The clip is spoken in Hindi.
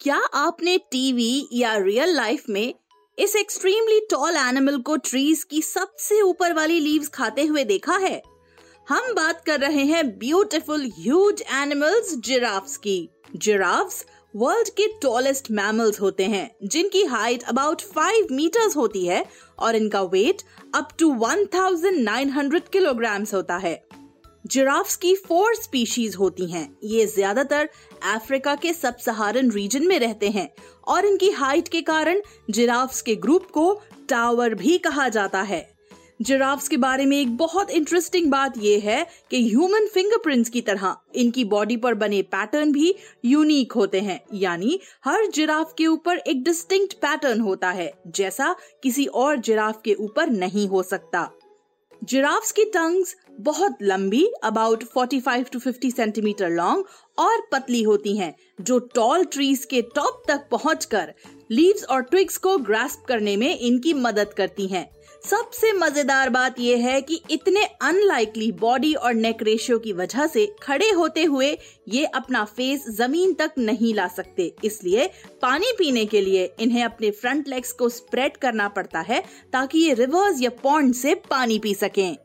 क्या आपने टीवी या रियल लाइफ में इस एक्सट्रीमली टॉल एनिमल को ट्रीज की सबसे ऊपर वाली लीव्स खाते हुए देखा है? हम बात कर रहे हैं ब्यूटीफुल ह्यूज एनिमल्स जिराफ्स की। जिराफ्स वर्ल्ड के टॉलेस्ट मैमल्स होते हैं, जिनकी हाइट अबाउट फाइव मीटर्स होती है और इनका वेट अप टू 1900 किलोग्राम्स होता है। जिराफ्स की फोर स्पीशीज होती हैं। ये ज़्यादातर अफ्रीका के सब सहारन रीजन में रहते हैं और इनकी हाइट के कारण जिराफ्स के ग्रुप को टावर भी कहा जाता है। जिराफ्स के बारे में एक बहुत इंटरेस्टिंग बात यह है कि ह्यूमन फिंगरप्रिंट्स की तरह इनकी बॉडी पर बने पैटर्न भी यूनिक होते हैं। यानी हर जिराफ के ऊपर एक डिस्टिंक्ट पैटर्न होता है, जैसा किसी और जिराफ के ऊपर नहीं हो सकता। जिराफ्स की टंग्स बहुत लंबी अबाउट 45 टू 50 सेंटीमीटर लॉन्ग और पतली होती हैं, जो टॉल ट्रीज के टॉप तक पहुंचकर लीव्स और ट्विग्स को ग्रास्प करने में इनकी मदद करती हैं। सबसे मज़ेदार बात यह है कि इतने अनलाइकली बॉडी और नेक रेशियो की वजह से खड़े होते हुए ये अपना फेस ज़मीन तक नहीं ला सकते इसलिए पानी पीने के लिए इन्हें अपने फ्रंट लेग्स को स्प्रेड करना पड़ता है ताकि ये रिवर्स या पॉन्ड से पानी पी सकें